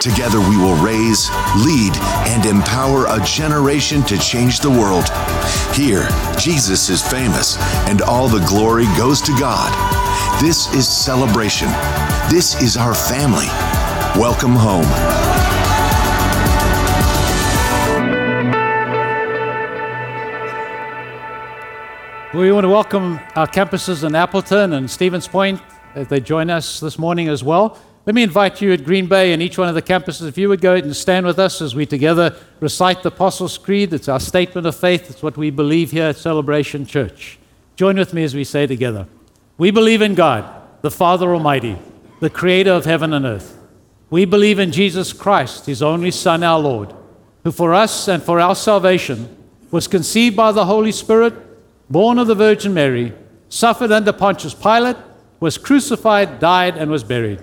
Together we will raise, lead, and empower a generation to change the world. Here, Jesus is famous, and all the glory goes to God. This is celebration. This is our family. Welcome home. We want to welcome our campuses in Appleton and Stevens Point as they join us this morning as well. Let me invite you at Green Bay and each one of the campuses, if you would go ahead and stand with us as we together recite the Apostles' Creed. It's our statement of faith, it's what we believe here at Celebration Church. Join with me as we say together We believe in God, the Father Almighty, the creator of heaven and earth. We believe in Jesus Christ, his only Son, our Lord, who for us and for our salvation was conceived by the Holy Spirit, born of the Virgin Mary, suffered under Pontius Pilate, was crucified, died, and was buried.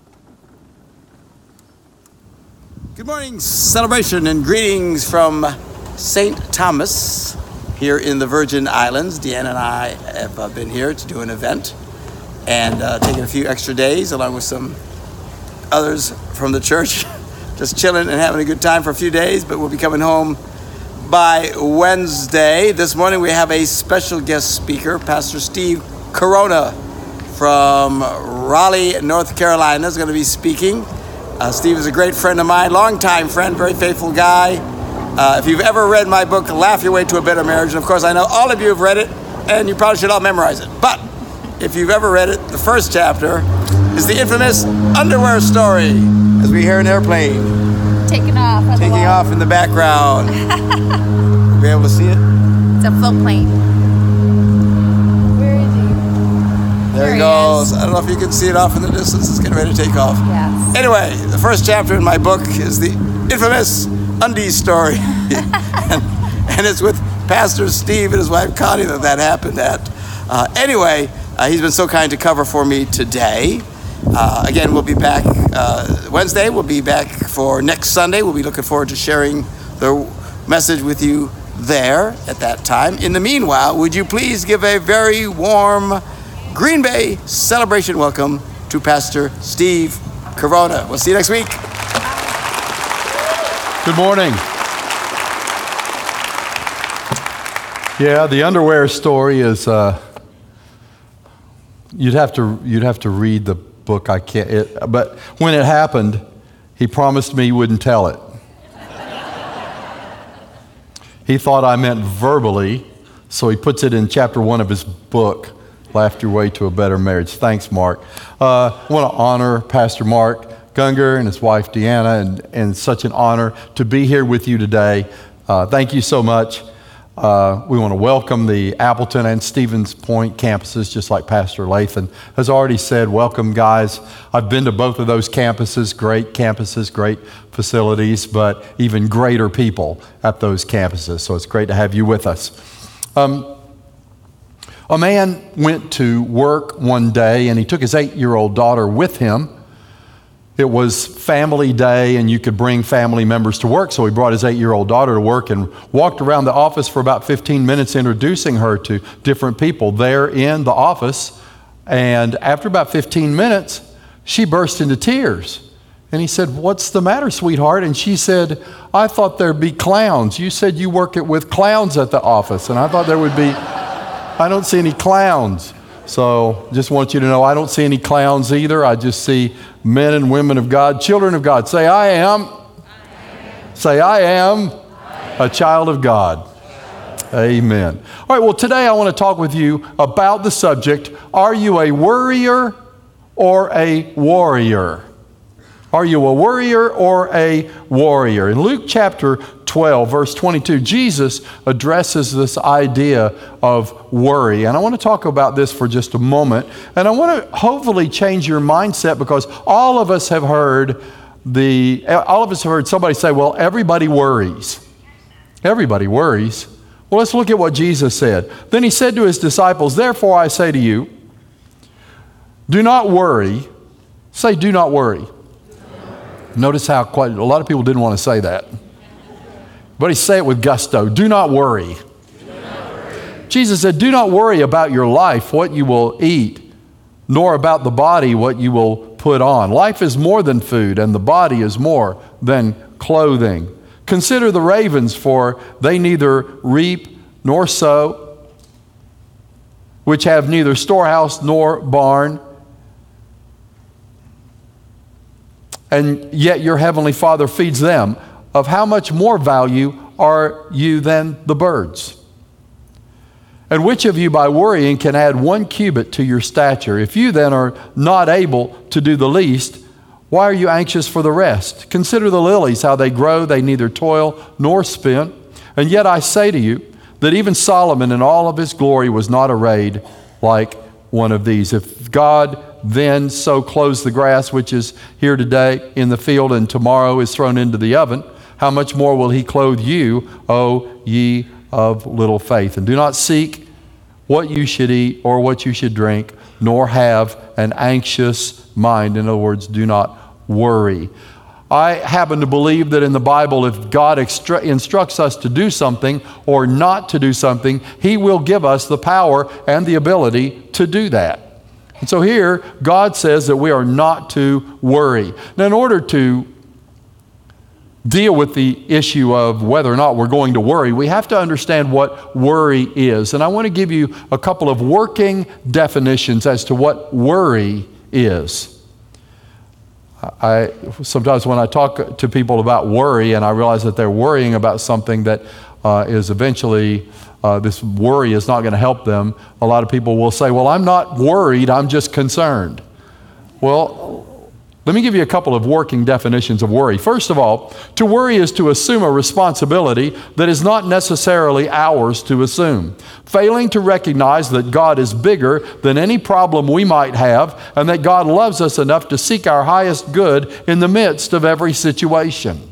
Good morning, celebration and greetings from St. Thomas here in the Virgin Islands. Deanna and I have uh, been here to do an event and uh, taking a few extra days along with some others from the church, just chilling and having a good time for a few days, but we'll be coming home by Wednesday. This morning we have a special guest speaker, Pastor Steve Corona from Raleigh, North Carolina, is going to be speaking. Uh, Steve is a great friend of mine, longtime friend, very faithful guy. Uh, if you've ever read my book, Laugh Your Way to a Better Marriage, and of course I know all of you have read it, and you probably should all memorize it. But if you've ever read it, the first chapter is the infamous underwear story, as we hear an airplane taking off. taking off in the background. be able to see it? It's a float plane. There There he goes. is. I don't know if you can see it off in the distance. It's getting ready to take off. Yes. Anyway, the first chapter in my book is the infamous undies story. and, and it's with Pastor Steve and his wife Connie that that happened at. Uh, anyway, uh, he's been so kind to cover for me today. Uh, again, we'll be back uh, Wednesday. We'll be back for next Sunday. We'll be looking forward to sharing the message with you there at that time. In the meanwhile, would you please give a very warm Green Bay celebration welcome to Pastor Steve Corona. We'll see you next week. Good morning. Yeah, the underwear story is. Uh, you'd have to you'd have to read the book. I can't. It, but when it happened, he promised me he wouldn't tell it. he thought I meant verbally, so he puts it in chapter one of his book. Laughed your way to a better marriage. Thanks, Mark. Uh, I want to honor Pastor Mark Gungor and his wife Deanna, and, and such an honor to be here with you today. Uh, thank you so much. Uh, we want to welcome the Appleton and Stevens Point campuses, just like Pastor Lathan has already said. Welcome, guys. I've been to both of those campuses, great campuses, great facilities, but even greater people at those campuses. So it's great to have you with us. Um, a man went to work one day and he took his eight year old daughter with him. It was family day and you could bring family members to work, so he brought his eight year old daughter to work and walked around the office for about 15 minutes introducing her to different people there in the office. And after about 15 minutes, she burst into tears. And he said, What's the matter, sweetheart? And she said, I thought there'd be clowns. You said you work it with clowns at the office, and I thought there would be. I don't see any clowns. So just want you to know I don't see any clowns either. I just see men and women of God, children of God. Say, I am. Say, I am a child of God. Amen. All right, well, today I want to talk with you about the subject Are you a worrier or a warrior? Are you a worrier or a warrior? In Luke chapter 12, verse 22, Jesus addresses this idea of worry. And I want to talk about this for just a moment. And I want to hopefully change your mindset because all of us have heard the all of us have heard somebody say, well, everybody worries. Everybody worries. Well, let's look at what Jesus said. Then he said to his disciples, Therefore I say to you, do not worry. Say, do not worry. Notice how quite a lot of people didn't want to say that. But he say it with gusto. Do not worry. Jesus said, Do not worry about your life, what you will eat, nor about the body, what you will put on. Life is more than food, and the body is more than clothing. Consider the ravens, for they neither reap nor sow, which have neither storehouse nor barn and yet your heavenly Father feeds them. Of how much more value are you than the birds? And which of you, by worrying, can add one cubit to your stature? If you then are not able to do the least, why are you anxious for the rest? Consider the lilies, how they grow, they neither toil nor spin. And yet I say to you that even Solomon in all of his glory was not arrayed like one of these. If God then so clothes the grass which is here today in the field and tomorrow is thrown into the oven, how much more will he clothe you, O ye of little faith? And do not seek what you should eat or what you should drink, nor have an anxious mind. In other words, do not worry. I happen to believe that in the Bible, if God instructs us to do something or not to do something, He will give us the power and the ability to do that. And so here, God says that we are not to worry. Now, in order to deal with the issue of whether or not we're going to worry, we have to understand what worry is. And I want to give you a couple of working definitions as to what worry is. I sometimes when I talk to people about worry and I realize that they're worrying about something that uh, is eventually uh, this worry is not going to help them, a lot of people will say, Well, I'm not worried, I'm just concerned. Well, let me give you a couple of working definitions of worry. First of all, to worry is to assume a responsibility that is not necessarily ours to assume. Failing to recognize that God is bigger than any problem we might have and that God loves us enough to seek our highest good in the midst of every situation.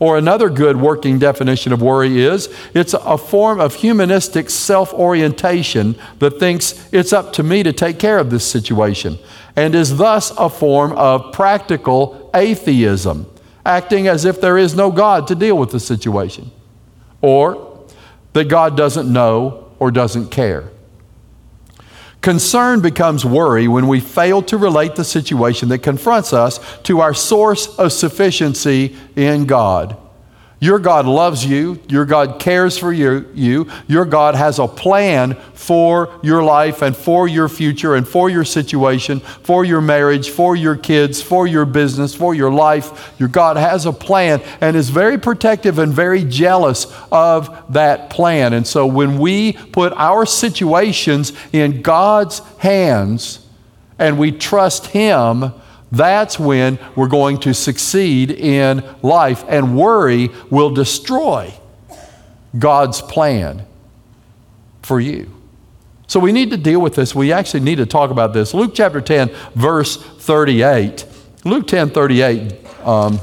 Or another good working definition of worry is it's a form of humanistic self orientation that thinks it's up to me to take care of this situation and is thus a form of practical atheism, acting as if there is no God to deal with the situation, or that God doesn't know or doesn't care. Concern becomes worry when we fail to relate the situation that confronts us to our source of sufficiency in God. Your God loves you. Your God cares for you, you. Your God has a plan for your life and for your future and for your situation, for your marriage, for your kids, for your business, for your life. Your God has a plan and is very protective and very jealous of that plan. And so when we put our situations in God's hands and we trust Him, that's when we're going to succeed in life. And worry will destroy God's plan for you. So we need to deal with this. We actually need to talk about this. Luke chapter 10, verse 38. Luke 10, 38. Um,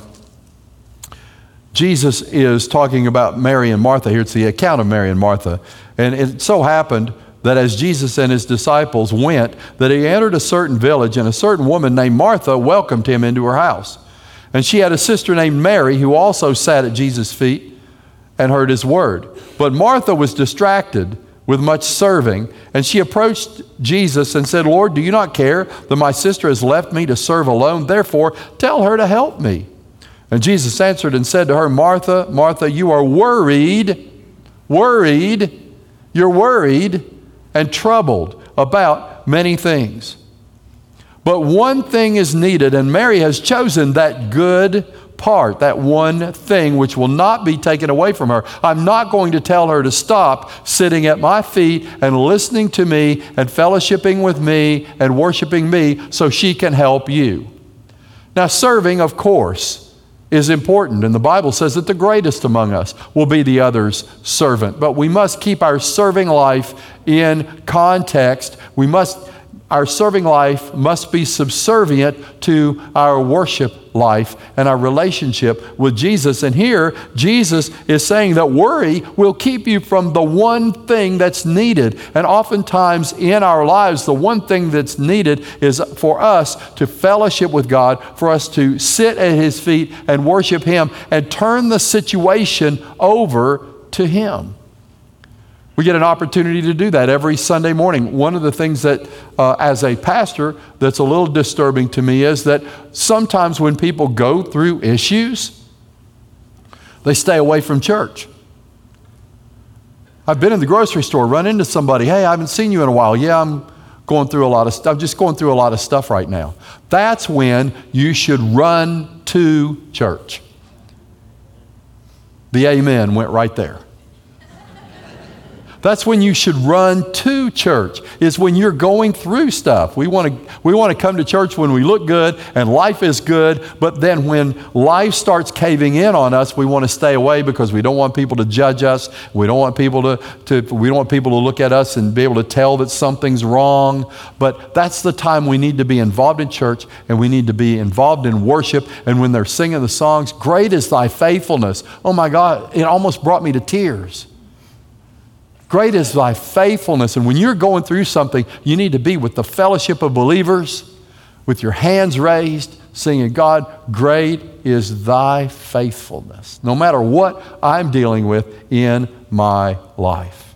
Jesus is talking about Mary and Martha here. It's the account of Mary and Martha. And it so happened that as Jesus and his disciples went, that he entered a certain village, and a certain woman named Martha welcomed him into her house. And she had a sister named Mary who also sat at Jesus' feet and heard his word. But Martha was distracted with much serving, and she approached Jesus and said, Lord, do you not care that my sister has left me to serve alone? Therefore, tell her to help me. And Jesus answered and said to her, Martha, Martha, you are worried, worried, you're worried and troubled about many things. But one thing is needed, and Mary has chosen that good part, that one thing which will not be taken away from her. I'm not going to tell her to stop sitting at my feet and listening to me and fellowshipping with me and worshiping me so she can help you. Now, serving, of course, is important, and the Bible says that the greatest among us will be the other's servant. But we must keep our serving life in context. We must our serving life must be subservient to our worship life and our relationship with Jesus. And here, Jesus is saying that worry will keep you from the one thing that's needed. And oftentimes in our lives, the one thing that's needed is for us to fellowship with God, for us to sit at His feet and worship Him and turn the situation over to Him. We get an opportunity to do that every Sunday morning. One of the things that, uh, as a pastor, that's a little disturbing to me is that sometimes when people go through issues, they stay away from church. I've been in the grocery store, run into somebody, hey, I haven't seen you in a while. Yeah, I'm going through a lot of stuff, I'm just going through a lot of stuff right now. That's when you should run to church. The amen went right there. That's when you should run to church, is when you're going through stuff. We want to we want to come to church when we look good and life is good, but then when life starts caving in on us, we want to stay away because we don't want people to judge us. We don't want people to, to we don't want people to look at us and be able to tell that something's wrong. But that's the time we need to be involved in church and we need to be involved in worship. And when they're singing the songs, great is thy faithfulness. Oh my God, it almost brought me to tears. Great is thy faithfulness. And when you're going through something, you need to be with the fellowship of believers, with your hands raised, singing, God, great is thy faithfulness, no matter what I'm dealing with in my life.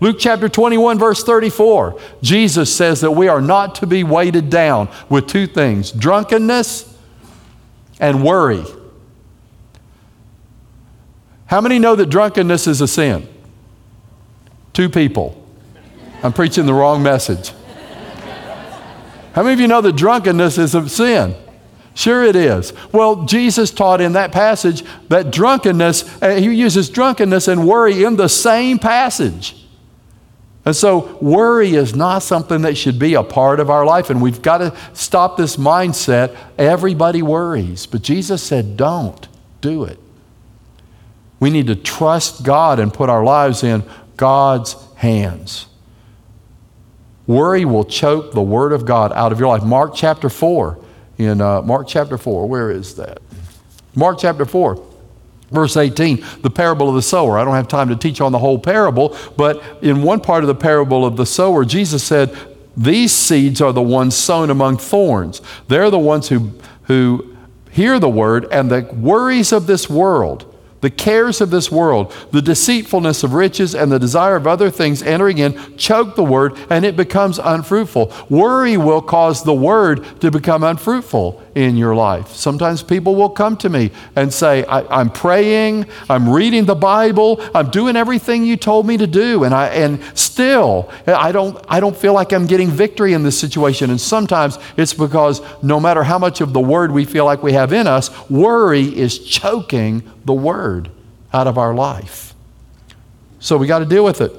Luke chapter 21, verse 34, Jesus says that we are not to be weighted down with two things drunkenness and worry. How many know that drunkenness is a sin? Two people. I'm preaching the wrong message. How many of you know that drunkenness is a sin? Sure, it is. Well, Jesus taught in that passage that drunkenness, uh, he uses drunkenness and worry in the same passage. And so, worry is not something that should be a part of our life, and we've got to stop this mindset. Everybody worries, but Jesus said, don't do it. We need to trust God and put our lives in God's hands. Worry will choke the Word of God out of your life. Mark chapter 4, in uh, Mark chapter 4, where is that? Mark chapter 4. Verse 18, the parable of the sower. I don't have time to teach on the whole parable, but in one part of the parable of the sower, Jesus said, These seeds are the ones sown among thorns. They're the ones who, who hear the word, and the worries of this world the cares of this world, the deceitfulness of riches, and the desire of other things entering in choke the word and it becomes unfruitful. Worry will cause the word to become unfruitful in your life. Sometimes people will come to me and say, I, am praying, I'm reading the Bible, I'm doing everything you told me to do, and, I, and still I don't, I don't feel like I'm getting victory in this situation. And sometimes it's because no matter how much of the word we feel like we have in us, worry is choking the word out of our life. So we got to deal with it.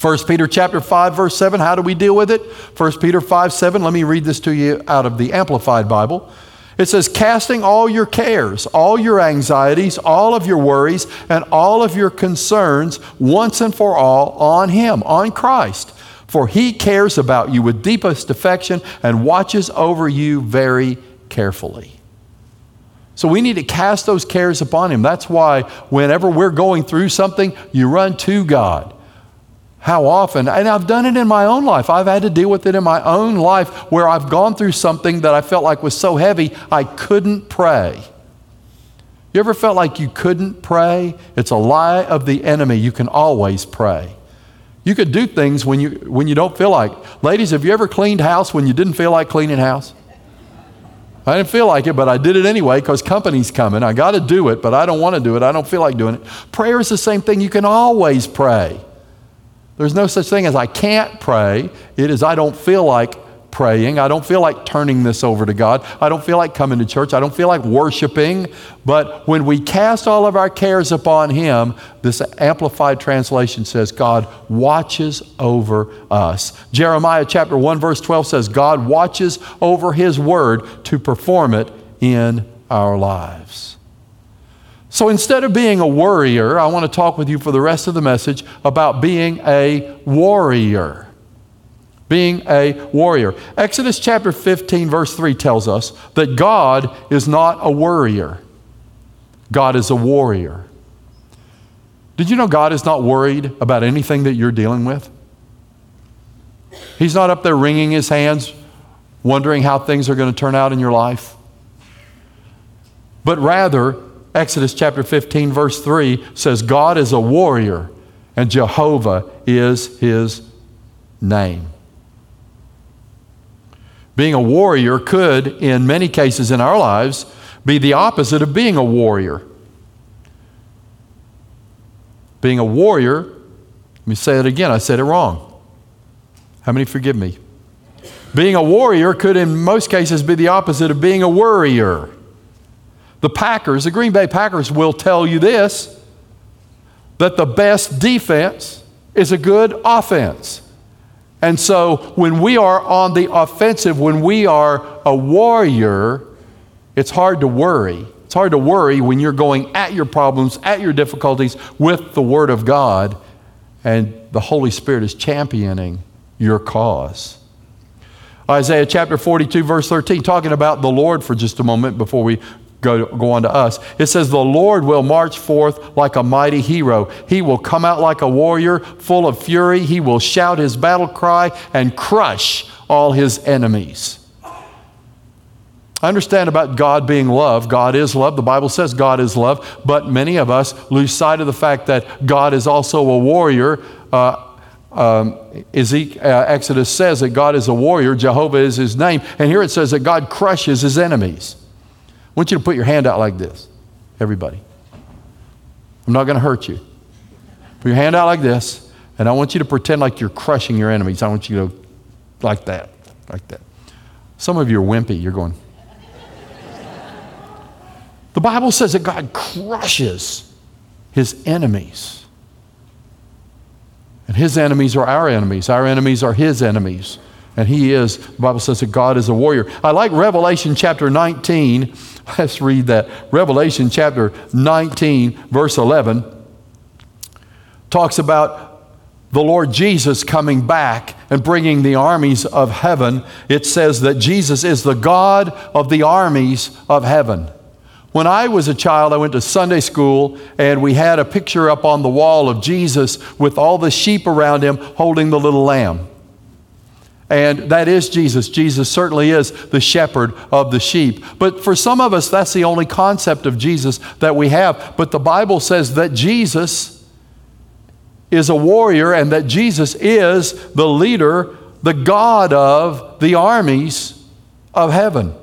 1 Peter chapter 5 verse 7 how do we deal with it? 1 Peter 5 7 let me read this to you out of the amplified Bible. It says casting all your cares all your anxieties all of your worries and all of your concerns once and for all on him on Christ. For he cares about you with deepest affection and watches over you very carefully. So we need to cast those cares upon him. That's why whenever we're going through something you run to God how often, and I've done it in my own life. I've had to deal with it in my own life where I've gone through something that I felt like was so heavy I couldn't pray. You ever felt like you couldn't pray? It's a lie of the enemy. You can always pray. You could do things when you, when you don't feel like. Ladies, have you ever cleaned house when you didn't feel like cleaning house? I didn't feel like it, but I did it anyway because company's coming. I got to do it, but I don't want to do it. I don't feel like doing it. Prayer is the same thing. You can always pray. There's no such thing as I can't pray. It is I don't feel like praying. I don't feel like turning this over to God. I don't feel like coming to church. I don't feel like worshiping. But when we cast all of our cares upon Him, this Amplified translation says, God watches over us. Jeremiah chapter 1, verse 12 says, God watches over His word to perform it in our lives. So instead of being a worrier, I want to talk with you for the rest of the message about being a warrior. Being a warrior. Exodus chapter 15, verse 3 tells us that God is not a worrier, God is a warrior. Did you know God is not worried about anything that you're dealing with? He's not up there wringing his hands, wondering how things are going to turn out in your life. But rather, Exodus chapter 15, verse 3 says, God is a warrior and Jehovah is his name. Being a warrior could, in many cases in our lives, be the opposite of being a warrior. Being a warrior, let me say it again, I said it wrong. How many forgive me? Being a warrior could, in most cases, be the opposite of being a worrier. The Packers, the Green Bay Packers, will tell you this that the best defense is a good offense. And so when we are on the offensive, when we are a warrior, it's hard to worry. It's hard to worry when you're going at your problems, at your difficulties with the Word of God, and the Holy Spirit is championing your cause. Isaiah chapter 42, verse 13, talking about the Lord for just a moment before we go, go on to us. It says, The Lord will march forth like a mighty hero. He will come out like a warrior, full of fury. He will shout his battle cry and crush all his enemies. I understand about God being love. God is love. The Bible says God is love. But many of us lose sight of the fact that God is also a warrior. Uh, um, Ezekiel, uh, Exodus says that God is a warrior, Jehovah is his name. And here it says that God crushes his enemies. I want you to put your hand out like this, everybody. I'm not going to hurt you. Put your hand out like this, and I want you to pretend like you're crushing your enemies. I want you to, go like that, like that. Some of you are wimpy. You're going. the Bible says that God crushes his enemies. And his enemies are our enemies. Our enemies are his enemies. And he is, the Bible says that God is a warrior. I like Revelation chapter 19. Let's read that. Revelation chapter 19, verse 11, talks about the Lord Jesus coming back and bringing the armies of heaven. It says that Jesus is the God of the armies of heaven. When I was a child, I went to Sunday school and we had a picture up on the wall of Jesus with all the sheep around him holding the little lamb. And that is Jesus. Jesus certainly is the shepherd of the sheep. But for some of us, that's the only concept of Jesus that we have. But the Bible says that Jesus is a warrior and that Jesus is the leader, the God of the armies of heaven.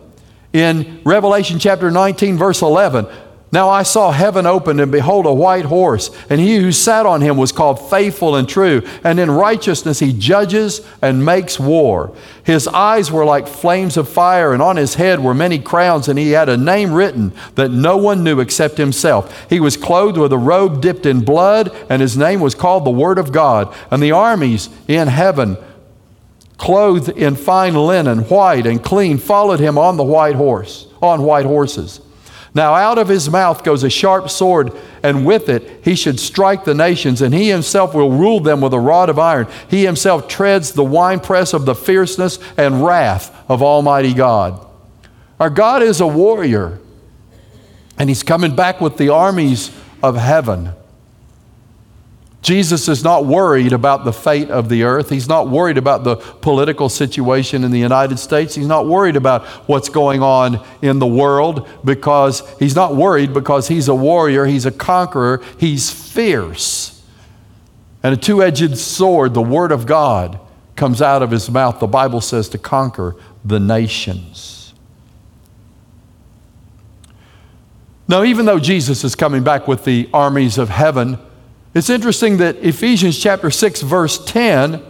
In Revelation chapter 19, verse 11, now I saw heaven opened, and behold, a white horse, and he who sat on him was called faithful and true, and in righteousness he judges and makes war. His eyes were like flames of fire, and on his head were many crowns, and he had a name written that no one knew except himself. He was clothed with a robe dipped in blood, and his name was called the Word of God. And the armies in heaven, clothed in fine linen, white and clean, followed him on the white horse, on white horses. Now out of his mouth goes a sharp sword, and with it he should strike the nations, and he himself will rule them with a rod of iron. He himself treads the winepress of the fierceness and wrath of Almighty God. Our God is a warrior, and he's coming back with the armies of heaven. Jesus is not worried about the fate of the earth. He's not worried about the political situation in the United States. He's not worried about what's going on in the world because he's not worried because he's a warrior, he's a conqueror, he's fierce. And a two edged sword, the Word of God, comes out of his mouth, the Bible says, to conquer the nations. Now, even though Jesus is coming back with the armies of heaven, it's interesting that Ephesians chapter 6 verse 10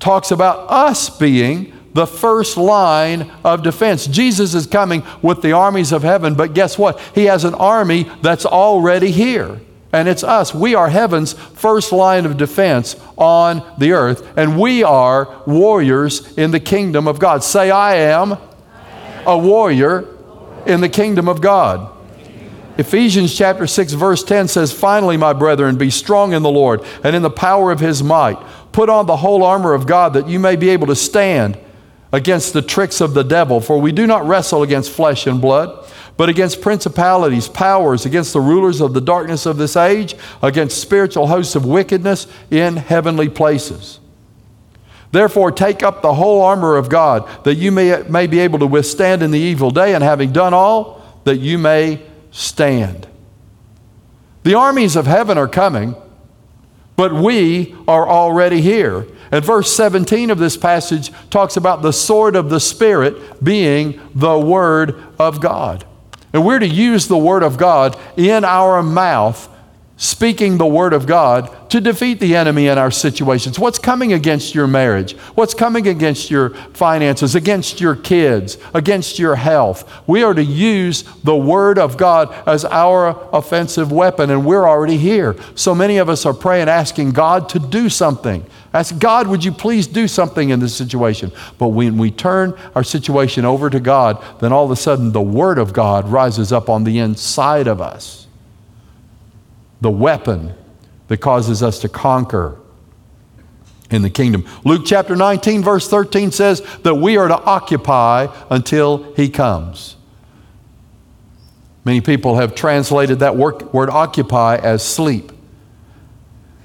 talks about us being the first line of defense. Jesus is coming with the armies of heaven, but guess what? He has an army that's already here. And it's us. We are heaven's first line of defense on the earth, and we are warriors in the kingdom of God. Say, I am a warrior in the kingdom of God. Ephesians chapter 6 verse 10 says, "Finally, my brethren, be strong in the Lord and in the power of his might. Put on the whole armor of God that you may be able to stand against the tricks of the devil, for we do not wrestle against flesh and blood, but against principalities, powers, against the rulers of the darkness of this age, against spiritual hosts of wickedness in heavenly places." Therefore, take up the whole armor of God, that you may, may be able to withstand in the evil day, and having done all, that you may stand. The armies of heaven are coming, but we are already here. And verse 17 of this passage talks about the sword of the Spirit being the Word of God. And we're to use the Word of God in our mouth speaking the word of God to defeat the enemy in our situations. What's coming against your marriage? What's coming against your finances, against your kids, against your health? We are to use the word of God as our offensive weapon, and we're already here. So many of us are praying, asking God to do something. Ask God, would you please do something in this situation? But when we turn our situation over to God, then all of a sudden the word of God rises up on the inside of us the weapon that causes us to conquer in the kingdom. Luke chapter 19, verse 13 says that we are to occupy until he comes. Many people have translated that word, word occupy as sleep.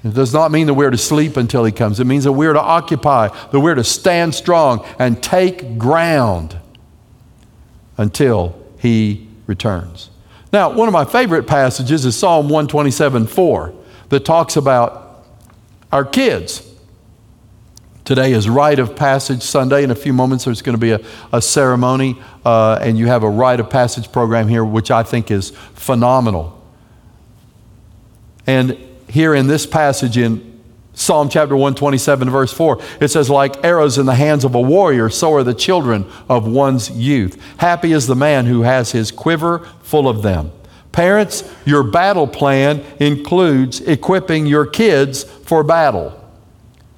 It does not mean that we're to sleep until he comes. It means that we're to occupy, that we're to stand strong and take ground until he returns. Now, one of my favorite passages is Psalm 127 4 that talks about our kids. Today is Rite of Passage Sunday. In a few moments, there's going to be a, a ceremony, uh, and you have a Rite of Passage program here, which I think is phenomenal. And here in this passage in Psalm chapter 127, verse 4, it says, Like arrows in the hands of a warrior, so are the children of one's youth. Happy is the man who has his quiver full of them. Parents, your battle plan includes equipping your kids for battle,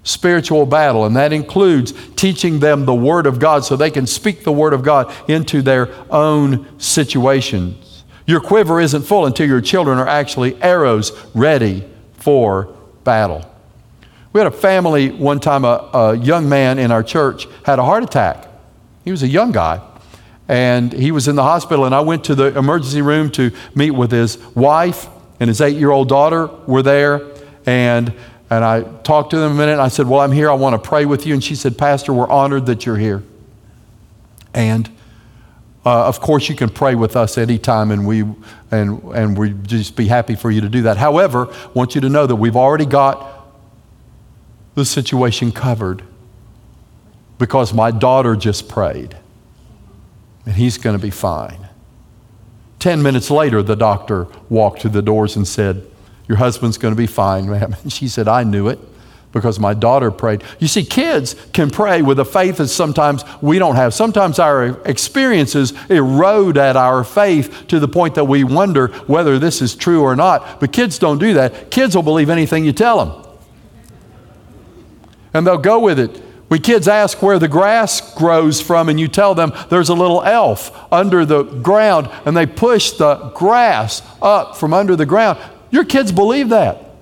spiritual battle, and that includes teaching them the Word of God so they can speak the Word of God into their own situations. Your quiver isn't full until your children are actually arrows ready for battle. We had a family one time, a, a young man in our church had a heart attack. He was a young guy. And he was in the hospital, and I went to the emergency room to meet with his wife and his eight year old daughter were there. And, and I talked to them a minute, and I said, Well, I'm here. I want to pray with you. And she said, Pastor, we're honored that you're here. And uh, of course, you can pray with us anytime, and we and and we'd just be happy for you to do that. However, I want you to know that we've already got the situation covered because my daughter just prayed, and he's going to be fine. Ten minutes later, the doctor walked to the doors and said, Your husband's going to be fine, ma'am. And she said, I knew it because my daughter prayed. You see, kids can pray with a faith that sometimes we don't have. Sometimes our experiences erode at our faith to the point that we wonder whether this is true or not. But kids don't do that. Kids will believe anything you tell them and they'll go with it. When kids ask where the grass grows from, and you tell them there's a little elf under the ground, and they push the grass up from under the ground, your kids believe that.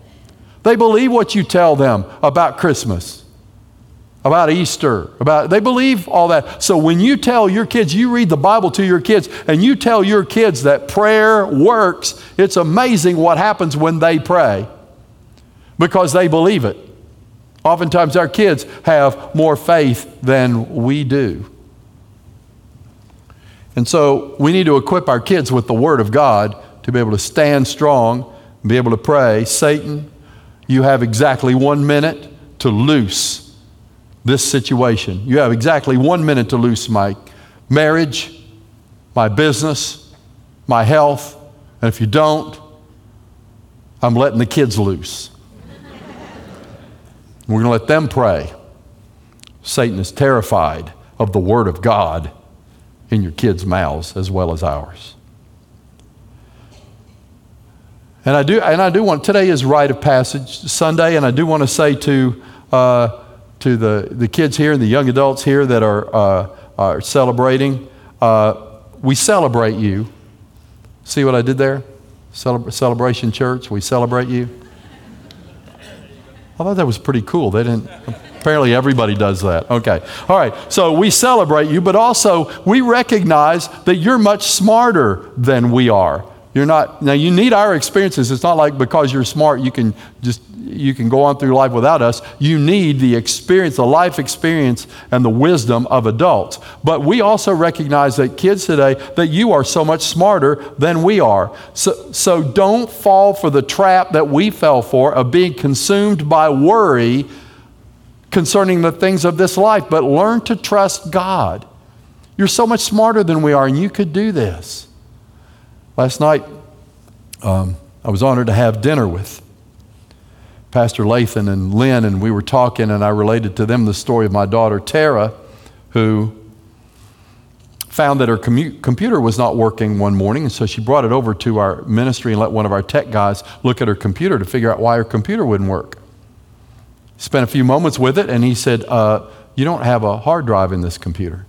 They believe what you tell them about Christmas, about Easter, about they believe all that. So when you tell your kids, you read the Bible to your kids, and you tell your kids that prayer works, it's amazing what happens when they pray because they believe it. Oftentimes, our kids have more faith than we do. And so, we need to equip our kids with the Word of God to be able to stand strong, be able to pray. Satan, you have exactly one minute to loose this situation. You have exactly one minute to loose my marriage, my business, my health, and if you don't, I'm letting the kids loose. We're going to let them pray. Satan is terrified of the Word of God in your kids' mouths as well as ours. And I do, and I do want, today is rite of passage Sunday, and I do want to say to, uh, to the, the kids here and the young adults here that are, uh, are celebrating, uh, we celebrate you. See what I did there? Celebra- celebration Church, we celebrate you. I thought that was pretty cool. They didn't. Apparently, everybody does that. Okay. All right. So we celebrate you, but also we recognize that you're much smarter than we are. You're not, now you need our experiences. It's not like because you're smart, you can just, you can go on through life without us. You need the experience, the life experience, and the wisdom of adults. But we also recognize that kids today, that you are so much smarter than we are. So, so don't fall for the trap that we fell for of being consumed by worry concerning the things of this life, but learn to trust God. You're so much smarter than we are, and you could do this. Last night, um, I was honored to have dinner with Pastor Lathan and Lynn, and we were talking, and I related to them the story of my daughter Tara, who found that her commu- computer was not working one morning, and so she brought it over to our ministry and let one of our tech guys look at her computer to figure out why her computer wouldn't work. Spent a few moments with it, and he said, uh, You don't have a hard drive in this computer.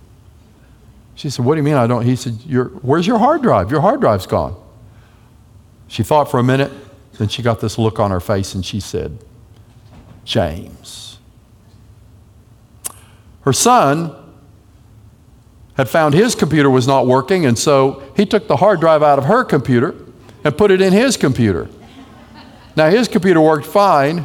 She said, What do you mean I don't? He said, Where's your hard drive? Your hard drive's gone. She thought for a minute, then she got this look on her face and she said, James. Her son had found his computer was not working, and so he took the hard drive out of her computer and put it in his computer. Now, his computer worked fine,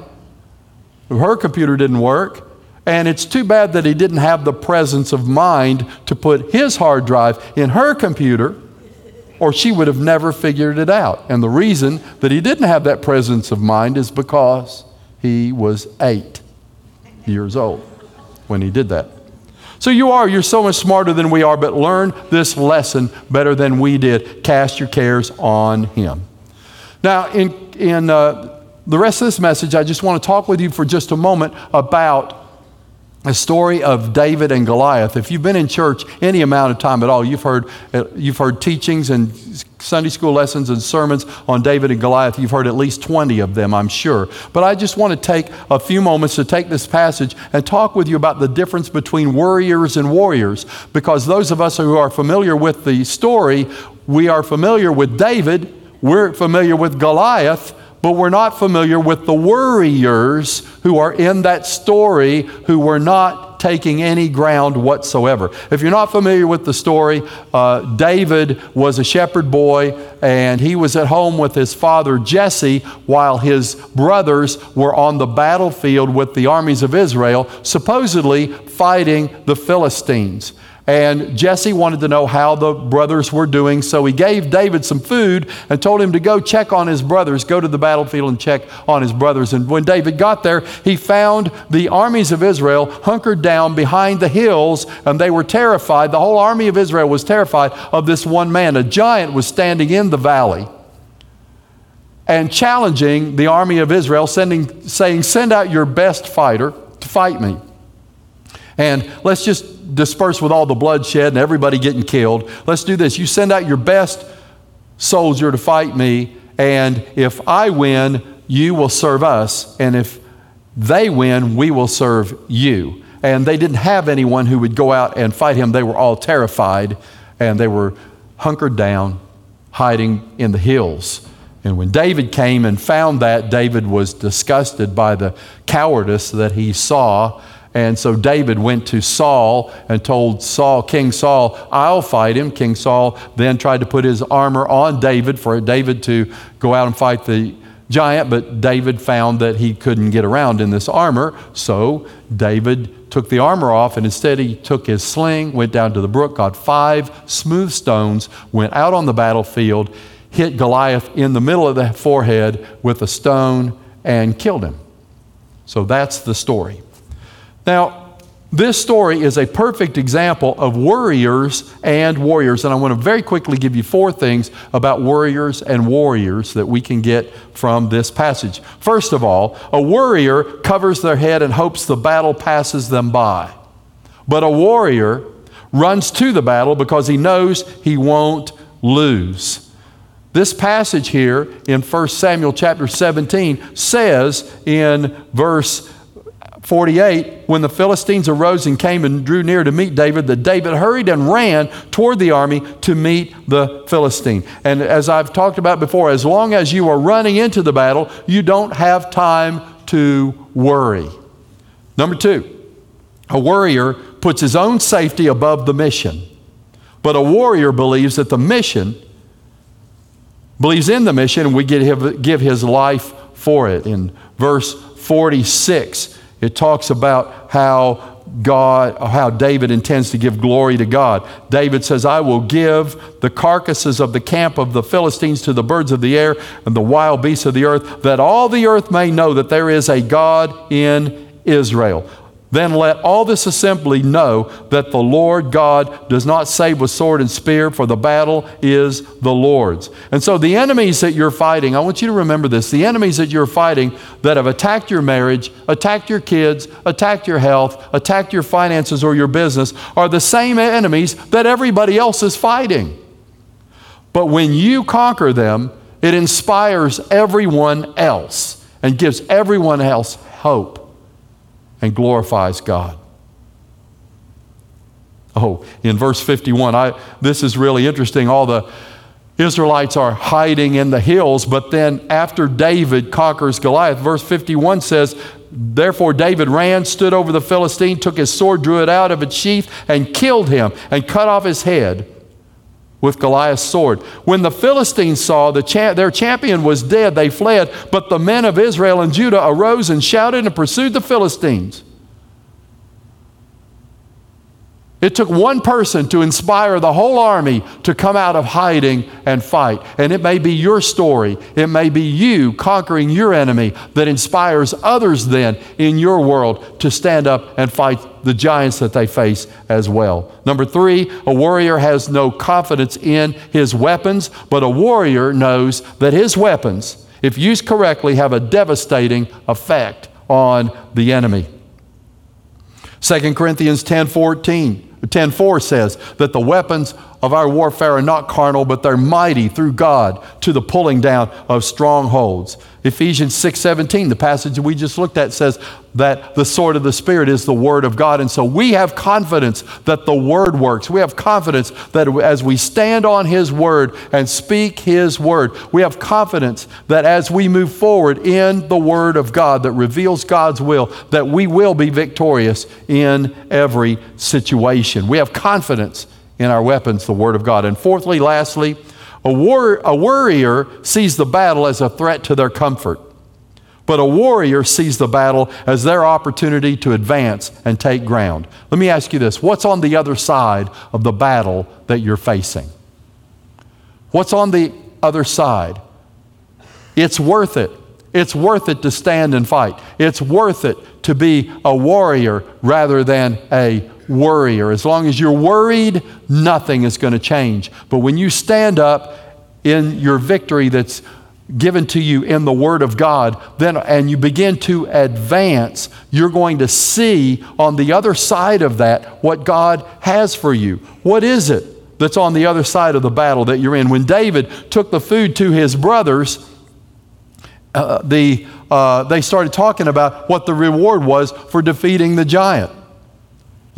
her computer didn't work. And it's too bad that he didn't have the presence of mind to put his hard drive in her computer, or she would have never figured it out. And the reason that he didn't have that presence of mind is because he was eight years old when he did that. So you are, you're so much smarter than we are, but learn this lesson better than we did. Cast your cares on him. Now, in, in uh, the rest of this message, I just want to talk with you for just a moment about a story of David and Goliath. If you've been in church any amount of time at all, you've heard, uh, you've heard teachings and Sunday school lessons and sermons on David and Goliath. You've heard at least 20 of them, I'm sure. But I just want to take a few moments to take this passage and talk with you about the difference between warriors and warriors. Because those of us who are familiar with the story, we are familiar with David, we're familiar with Goliath, but we're not familiar with the worriers who are in that story who were not taking any ground whatsoever. If you're not familiar with the story, uh, David was a shepherd boy and he was at home with his father Jesse while his brothers were on the battlefield with the armies of Israel, supposedly fighting the Philistines. And Jesse wanted to know how the brothers were doing, so he gave David some food and told him to go check on his brothers, go to the battlefield and check on his brothers. And when David got there, he found the armies of Israel hunkered down behind the hills, and they were terrified. The whole army of Israel was terrified of this one man. A giant was standing in the valley and challenging the army of Israel, sending, saying, Send out your best fighter to fight me. And let's just disperse with all the bloodshed and everybody getting killed. Let's do this. You send out your best soldier to fight me, and if I win, you will serve us. And if they win, we will serve you. And they didn't have anyone who would go out and fight him. They were all terrified and they were hunkered down, hiding in the hills. And when David came and found that, David was disgusted by the cowardice that he saw and so David went to Saul and told Saul, King Saul, I'll fight him. King Saul then tried to put his armor on David for David to go out and fight the giant, but David found that he couldn't get around in this armor. So David took the armor off and instead he took his sling, went down to the brook, got five smooth stones, went out on the battlefield, hit Goliath in the middle of the forehead with a stone, and killed him. So that's the story. Now, this story is a perfect example of worriers and warriors. And I want to very quickly give you four things about worriers and warriors that we can get from this passage. First of all, a worrier covers their head and hopes the battle passes them by. But a warrior runs to the battle because he knows he won't lose. This passage here in 1 Samuel chapter 17 says in verse 48 when the Philistines arose and came and drew near to meet David, that David hurried and ran toward the army to meet the Philistine. And as I've talked about before, as long as you are running into the battle, you don't have time to worry. Number two, a worrier puts his own safety above the mission, but a warrior believes that the mission believes in the mission and we give his life for it. In verse 46, it talks about how God, how David intends to give glory to God. David says, I will give the carcasses of the camp of the Philistines to the birds of the air and the wild beasts of the earth, that all the earth may know that there is a God in Israel. Then let all this assembly know that the Lord God does not save with sword and spear, for the battle is the Lord's. And so, the enemies that you're fighting, I want you to remember this the enemies that you're fighting that have attacked your marriage, attacked your kids, attacked your health, attacked your finances or your business, are the same enemies that everybody else is fighting. But when you conquer them, it inspires everyone else and gives everyone else hope and glorifies God. Oh, in verse 51, I, this is really interesting. All the Israelites are hiding in the hills, but then after David conquers Goliath, verse 51 says, Therefore David ran, stood over the Philistine, took his sword, drew it out of its sheath, and killed him, and cut off his head with Goliath's sword. When the Philistines saw the cha- their champion was dead, they fled, but the men of Israel and Judah arose and shouted and pursued the Philistines. It took one person to inspire the whole army to come out of hiding and fight. And it may be your story, it may be you conquering your enemy that inspires others then in your world to stand up and fight the giants that they face as well. Number three, a warrior has no confidence in his weapons, but a warrior knows that his weapons, if used correctly, have a devastating effect on the enemy. 2 Corinthians 10 14. 10:4 says that the weapons of our warfare are not carnal, but they're mighty through God to the pulling down of strongholds. Ephesians 6:17, the passage we just looked at says that the sword of the spirit is the word of God. And so we have confidence that the word works. We have confidence that as we stand on his word and speak his word, we have confidence that as we move forward in the word of God that reveals God's will, that we will be victorious in every situation. We have confidence in our weapons, the Word of God. And fourthly, lastly, a, war, a worrier sees the battle as a threat to their comfort. But a warrior sees the battle as their opportunity to advance and take ground. Let me ask you this what's on the other side of the battle that you're facing? What's on the other side? It's worth it. It's worth it to stand and fight. It's worth it to be a warrior rather than a worrier. As long as you're worried, nothing is going to change. But when you stand up in your victory that's given to you in the Word of God, then and you begin to advance, you're going to see on the other side of that what God has for you. What is it that's on the other side of the battle that you're in? When David took the food to his brothers, uh, the, uh, they started talking about what the reward was for defeating the giant.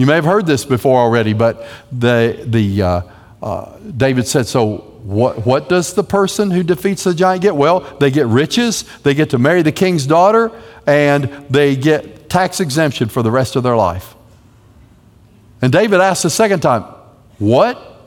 You may have heard this before already, but the, the, uh, uh, David said, So, what, what does the person who defeats the giant get? Well, they get riches, they get to marry the king's daughter, and they get tax exemption for the rest of their life. And David asked the second time, What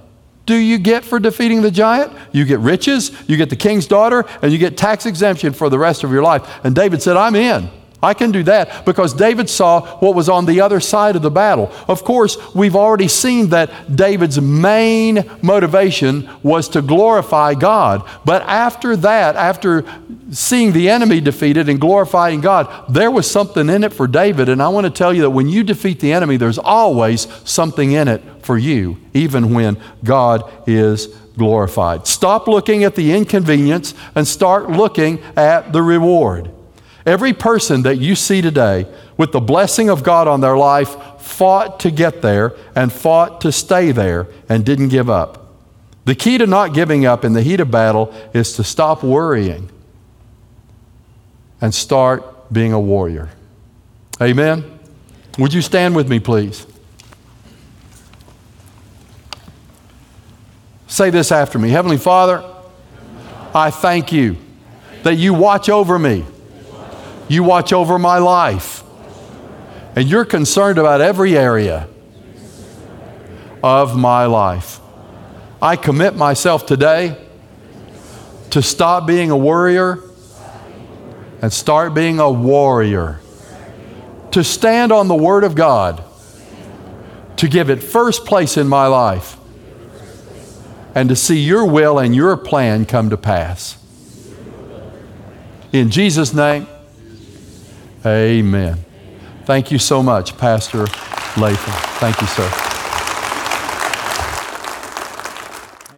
do you get for defeating the giant? You get riches, you get the king's daughter, and you get tax exemption for the rest of your life. And David said, I'm in. I can do that because David saw what was on the other side of the battle. Of course, we've already seen that David's main motivation was to glorify God. But after that, after seeing the enemy defeated and glorifying God, there was something in it for David. And I want to tell you that when you defeat the enemy, there's always something in it for you, even when God is glorified. Stop looking at the inconvenience and start looking at the reward. Every person that you see today with the blessing of God on their life fought to get there and fought to stay there and didn't give up. The key to not giving up in the heat of battle is to stop worrying and start being a warrior. Amen? Would you stand with me, please? Say this after me Heavenly Father, I thank you that you watch over me, you watch over my life, and you're concerned about every area of my life. I commit myself today to stop being a worrier and start being a warrior. To stand on the Word of God, to give it first place in my life, and to see your will and your plan come to pass. In Jesus' name, amen. Thank you so much, Pastor Latham. Thank you, sir.